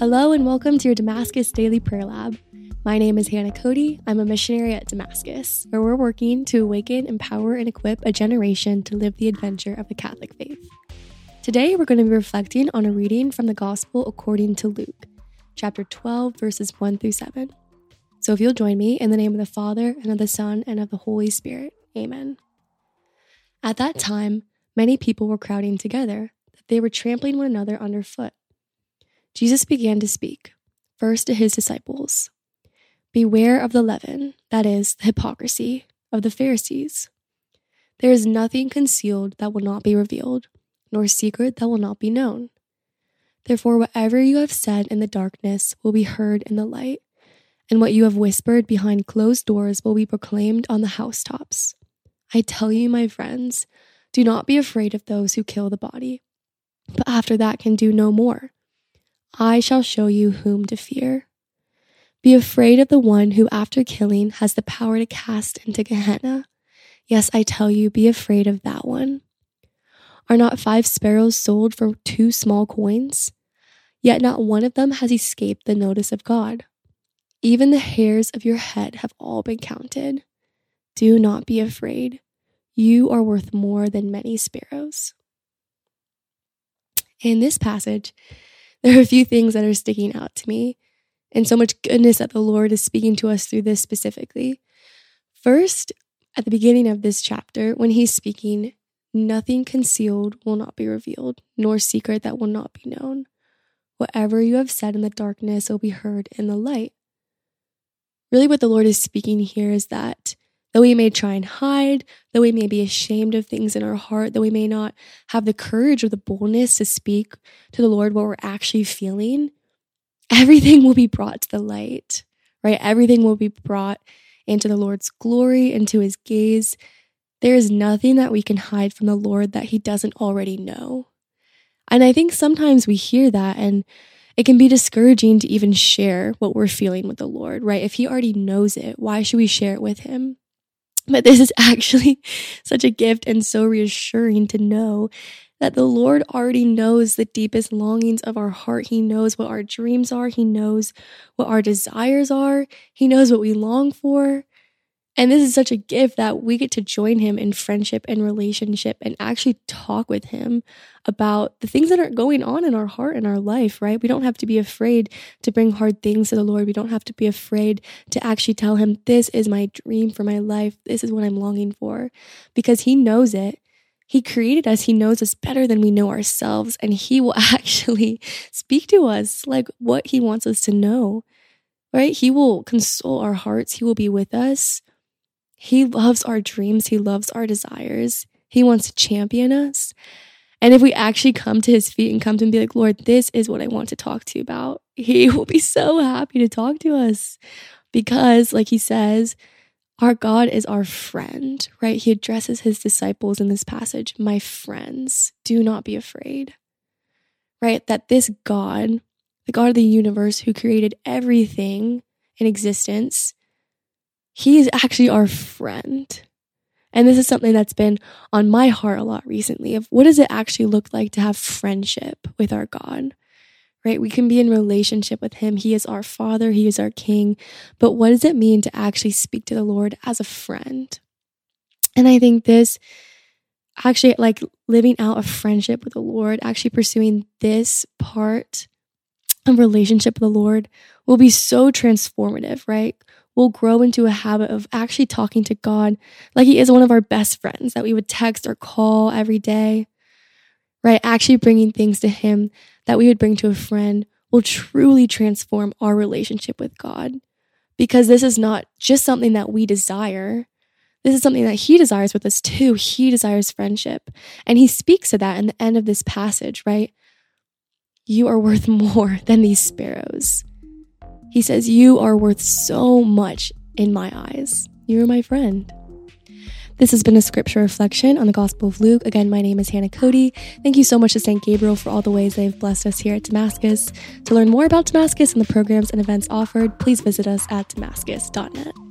Hello and welcome to your Damascus Daily Prayer Lab. My name is Hannah Cody. I'm a missionary at Damascus, where we're working to awaken, empower, and equip a generation to live the adventure of the Catholic faith. Today, we're going to be reflecting on a reading from the Gospel according to Luke, chapter 12, verses 1 through 7. So if you'll join me in the name of the Father, and of the Son, and of the Holy Spirit. Amen. At that time, many people were crowding together, that they were trampling one another underfoot. Jesus began to speak, first to his disciples Beware of the leaven, that is, the hypocrisy of the Pharisees. There is nothing concealed that will not be revealed, nor secret that will not be known. Therefore, whatever you have said in the darkness will be heard in the light, and what you have whispered behind closed doors will be proclaimed on the housetops. I tell you, my friends, do not be afraid of those who kill the body, but after that can do no more. I shall show you whom to fear. Be afraid of the one who, after killing, has the power to cast into Gehenna. Yes, I tell you, be afraid of that one. Are not five sparrows sold for two small coins? Yet not one of them has escaped the notice of God. Even the hairs of your head have all been counted. Do not be afraid. You are worth more than many sparrows. In this passage, there are a few things that are sticking out to me, and so much goodness that the Lord is speaking to us through this specifically. First, at the beginning of this chapter, when he's speaking, nothing concealed will not be revealed, nor secret that will not be known. Whatever you have said in the darkness will be heard in the light. Really, what the Lord is speaking here is that Though we may try and hide, though we may be ashamed of things in our heart, though we may not have the courage or the boldness to speak to the Lord what we're actually feeling, everything will be brought to the light, right? Everything will be brought into the Lord's glory, into his gaze. There is nothing that we can hide from the Lord that he doesn't already know. And I think sometimes we hear that and it can be discouraging to even share what we're feeling with the Lord, right? If he already knows it, why should we share it with him? But this is actually such a gift and so reassuring to know that the Lord already knows the deepest longings of our heart. He knows what our dreams are. He knows what our desires are. He knows what we long for. And this is such a gift that we get to join him in friendship and relationship and actually talk with him about the things that are going on in our heart and our life, right? We don't have to be afraid to bring hard things to the Lord. We don't have to be afraid to actually tell him, This is my dream for my life. This is what I'm longing for, because he knows it. He created us. He knows us better than we know ourselves. And He will actually speak to us like what He wants us to know, right? He will console our hearts. He will be with us. He loves our dreams, He loves our desires. He wants to champion us. And if we actually come to his feet and come to him and be like, Lord, this is what I want to talk to you about, he will be so happy to talk to us. Because, like he says, our God is our friend, right? He addresses his disciples in this passage, my friends, do not be afraid, right? That this God, the God of the universe who created everything in existence, he is actually our friend. And this is something that's been on my heart a lot recently of what does it actually look like to have friendship with our God? Right? We can be in relationship with him. He is our father, he is our king. But what does it mean to actually speak to the Lord as a friend? And I think this actually like living out a friendship with the Lord, actually pursuing this part of relationship with the Lord will be so transformative, right? We'll grow into a habit of actually talking to God like He is one of our best friends that we would text or call every day, right? Actually bringing things to Him that we would bring to a friend will truly transform our relationship with God because this is not just something that we desire. This is something that he desires with us too. He desires friendship. And he speaks to that in the end of this passage, right? You are worth more than these sparrows. He says, You are worth so much in my eyes. You're my friend. This has been a scripture reflection on the Gospel of Luke. Again, my name is Hannah Cody. Thank you so much to St. Gabriel for all the ways they've blessed us here at Damascus. To learn more about Damascus and the programs and events offered, please visit us at damascus.net.